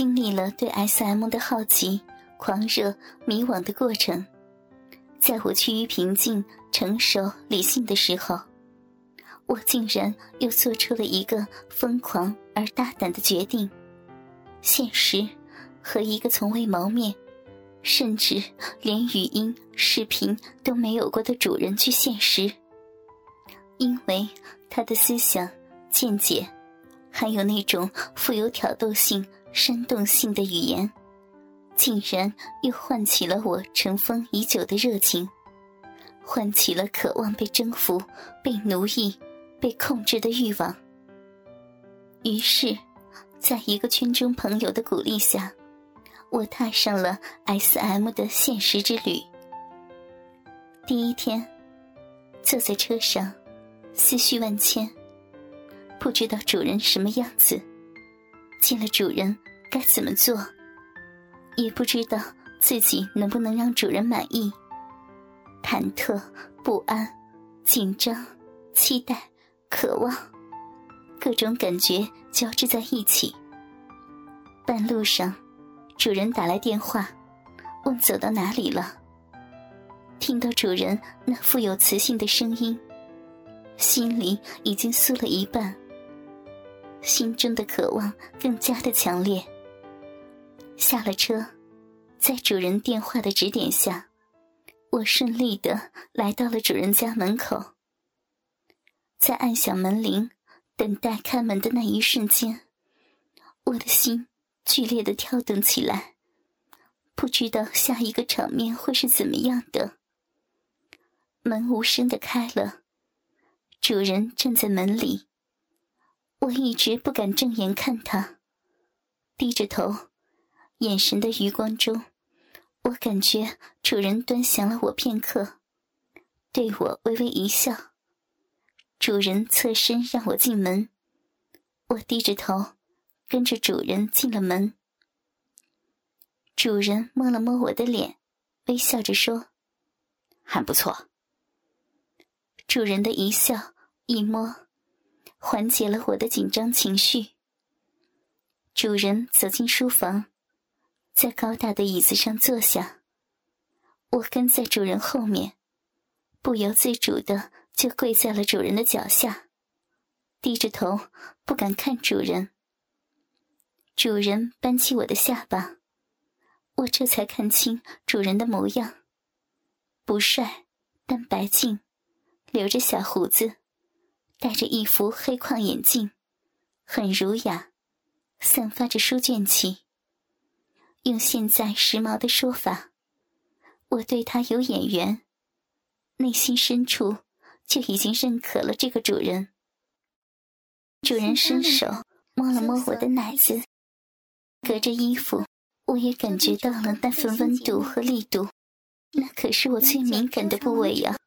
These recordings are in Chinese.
经历了对 S.M 的好奇、狂热、迷惘的过程，在我趋于平静、成熟、理性的时候，我竟然又做出了一个疯狂而大胆的决定：现实和一个从未谋面，甚至连语音、视频都没有过的主人去现实。因为他的思想、见解，还有那种富有挑逗性。煽动性的语言，竟然又唤起了我尘封已久的热情，唤起了渴望被征服、被奴役、被控制的欲望。于是，在一个圈中朋友的鼓励下，我踏上了 S.M 的现实之旅。第一天，坐在车上，思绪万千，不知道主人什么样子。见了主人该怎么做，也不知道自己能不能让主人满意。忐忑、不安、紧张、期待、渴望，各种感觉交织在一起。半路上，主人打来电话，问走到哪里了。听到主人那富有磁性的声音，心里已经酥了一半。心中的渴望更加的强烈。下了车，在主人电话的指点下，我顺利的来到了主人家门口。在按响门铃、等待开门的那一瞬间，我的心剧烈的跳动起来，不知道下一个场面会是怎么样的。门无声的开了，主人站在门里。我一直不敢正眼看他，低着头，眼神的余光中，我感觉主人端详了我片刻，对我微微一笑。主人侧身让我进门，我低着头，跟着主人进了门。主人摸了摸我的脸，微笑着说：“还不错。”主人的一笑一摸。缓解了我的紧张情绪。主人走进书房，在高大的椅子上坐下。我跟在主人后面，不由自主的就跪在了主人的脚下，低着头不敢看主人。主人扳起我的下巴，我这才看清主人的模样：不帅，但白净，留着小胡子。戴着一副黑框眼镜，很儒雅，散发着书卷气。用现在时髦的说法，我对他有眼缘，内心深处就已经认可了这个主人。主人伸手摸了摸我的奶子，隔着衣服，我也感觉到了那份温度和力度，那可是我最敏感的部位呀！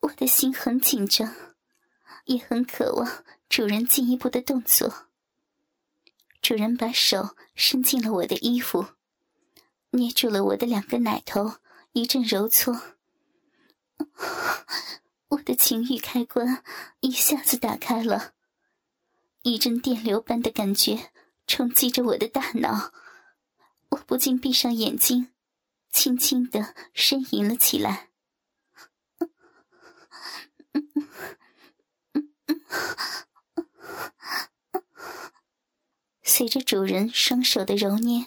我的心很紧张。也很渴望主人进一步的动作。主人把手伸进了我的衣服，捏住了我的两个奶头，一阵揉搓。我的情欲开关一下子打开了，一阵电流般的感觉冲击着我的大脑，我不禁闭上眼睛，轻轻的呻吟了起来。随着主人双手的揉捏，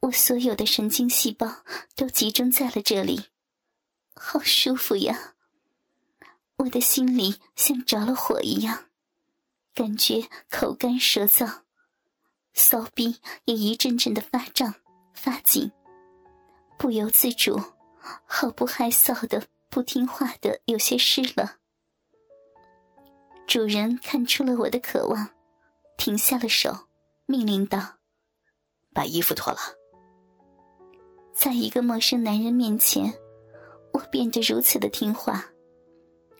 我所有的神经细胞都集中在了这里，好舒服呀！我的心里像着了火一样，感觉口干舌燥，骚逼也一阵阵的发胀发紧，不由自主，好不害臊的不听话的有些湿了。主人看出了我的渴望，停下了手，命令道：“把衣服脱了。”在一个陌生男人面前，我变得如此的听话，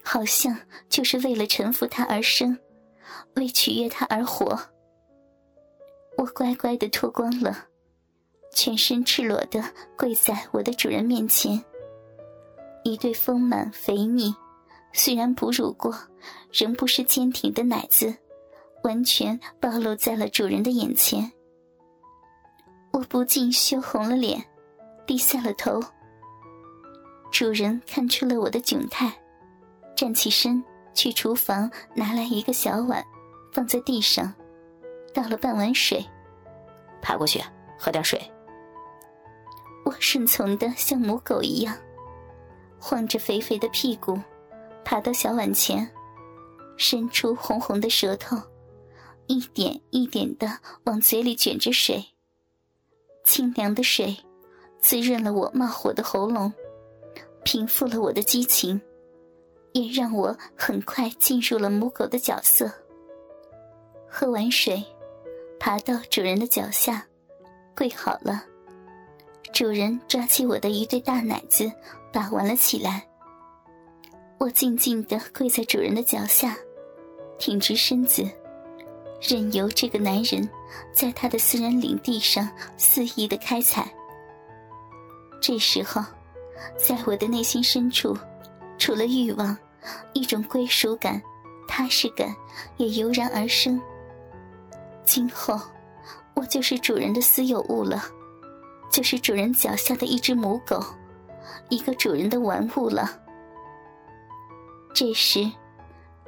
好像就是为了臣服他而生，为取悦他而活。我乖乖的脱光了，全身赤裸的跪在我的主人面前，一对丰满肥腻。虽然哺乳过，仍不失坚挺的奶子，完全暴露在了主人的眼前。我不禁羞红了脸，低下了头。主人看出了我的窘态，站起身去厨房拿来一个小碗，放在地上，倒了半碗水，爬过去喝点水。我顺从的像母狗一样，晃着肥肥的屁股，爬到小碗前，伸出红红的舌头，一点一点的往嘴里卷着水。清凉的水，滋润了我冒火的喉咙。平复了我的激情，也让我很快进入了母狗的角色。喝完水，爬到主人的脚下，跪好了。主人抓起我的一对大奶子，把玩了起来。我静静地跪在主人的脚下，挺直身子，任由这个男人在他的私人领地上肆意的开采。这时候。在我的内心深处，除了欲望，一种归属感、踏实感也油然而生。今后，我就是主人的私有物了，就是主人脚下的一只母狗，一个主人的玩物了。这时，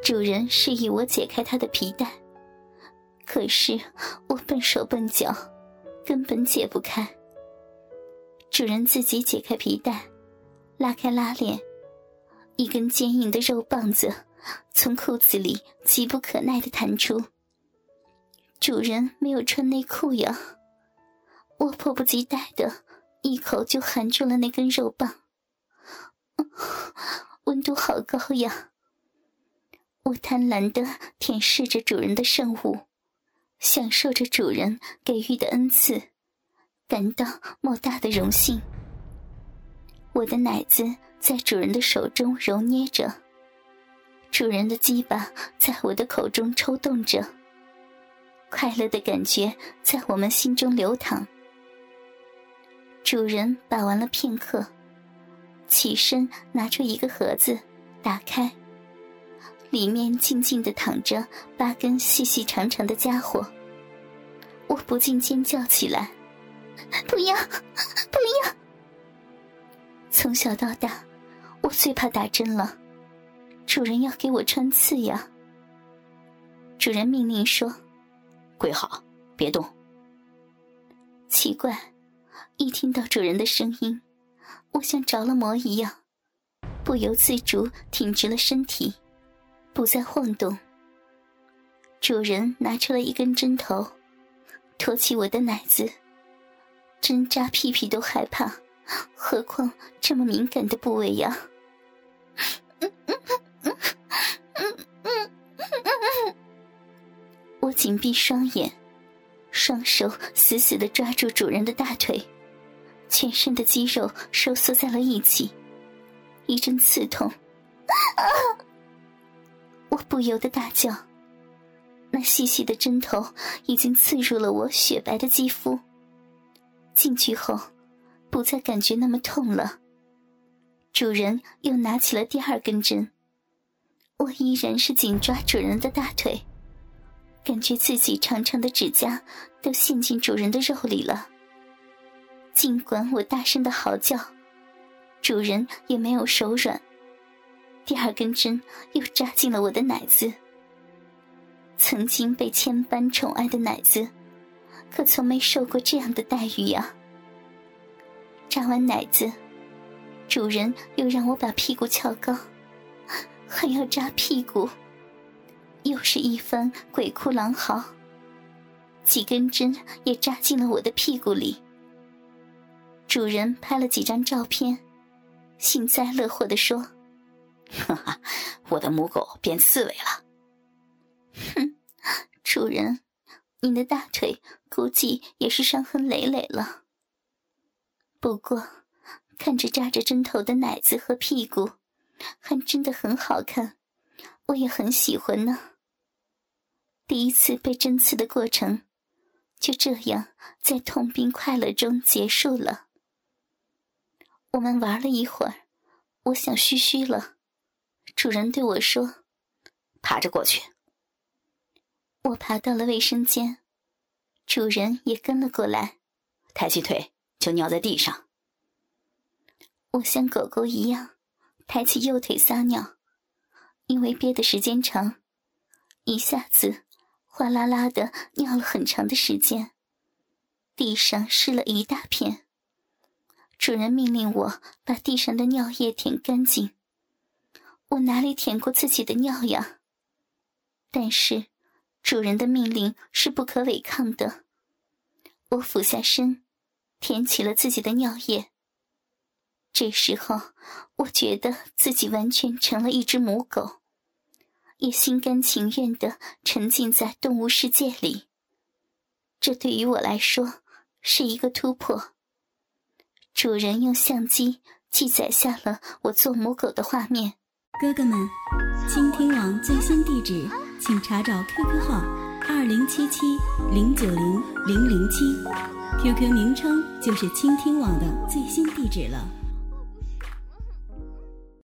主人示意我解开他的皮带，可是我笨手笨脚，根本解不开。主人自己解开皮带。拉开拉链，一根坚硬的肉棒子从裤子里急不可耐的弹出。主人没有穿内裤呀！我迫不及待的一口就含住了那根肉棒，温度好高呀！我贪婪的舔舐着主人的圣物，享受着主人给予的恩赐，感到莫大的荣幸。我的奶子在主人的手中揉捏着，主人的鸡巴在我的口中抽动着，快乐的感觉在我们心中流淌。主人把玩了片刻，起身拿出一个盒子，打开，里面静静的躺着八根细细长长的家伙。我不禁尖叫起来：“不要，不要！”从小到大，我最怕打针了。主人要给我穿刺呀。主人命令说：“跪好，别动。”奇怪，一听到主人的声音，我像着了魔一样，不由自主挺直了身体，不再晃动。主人拿出了一根针头，托起我的奶子，针扎屁屁都害怕。何况这么敏感的部位呀！我紧闭双眼，双手死死的抓住主人的大腿，全身的肌肉收缩在了一起，一阵刺痛，我不由得大叫。那细细的针头已经刺入了我雪白的肌肤，进去后。不再感觉那么痛了。主人又拿起了第二根针，我依然是紧抓主人的大腿，感觉自己长长的指甲都陷进主人的肉里了。尽管我大声的嚎叫，主人也没有手软。第二根针又扎进了我的奶子。曾经被千般宠爱的奶子，可从没受过这样的待遇呀。扎完奶子，主人又让我把屁股翘高，还要扎屁股，又是一番鬼哭狼嚎。几根针也扎进了我的屁股里。主人拍了几张照片，幸灾乐祸的说：“哈哈，我的母狗变刺猬了。”哼，主人，你的大腿估计也是伤痕累累了。不过，看着扎着针头的奶子和屁股，还真的很好看，我也很喜欢呢。第一次被针刺的过程，就这样在痛并快乐中结束了。我们玩了一会儿，我想嘘嘘了，主人对我说：“爬着过去。”我爬到了卫生间，主人也跟了过来。抬起腿就尿在地上。我像狗狗一样抬起右腿撒尿，因为憋的时间长，一下子哗啦啦的尿了很长的时间，地上湿了一大片。主人命令我把地上的尿液舔干净，我哪里舔过自己的尿呀？但是。主人的命令是不可违抗的。我俯下身，舔起了自己的尿液。这时候，我觉得自己完全成了一只母狗，也心甘情愿的沉浸在动物世界里。这对于我来说是一个突破。主人用相机记载下了我做母狗的画面。哥哥们，倾听网最新地址。请查找 QQ 号二零七七零九零零零七，QQ 名称就是倾听网的最新地址了。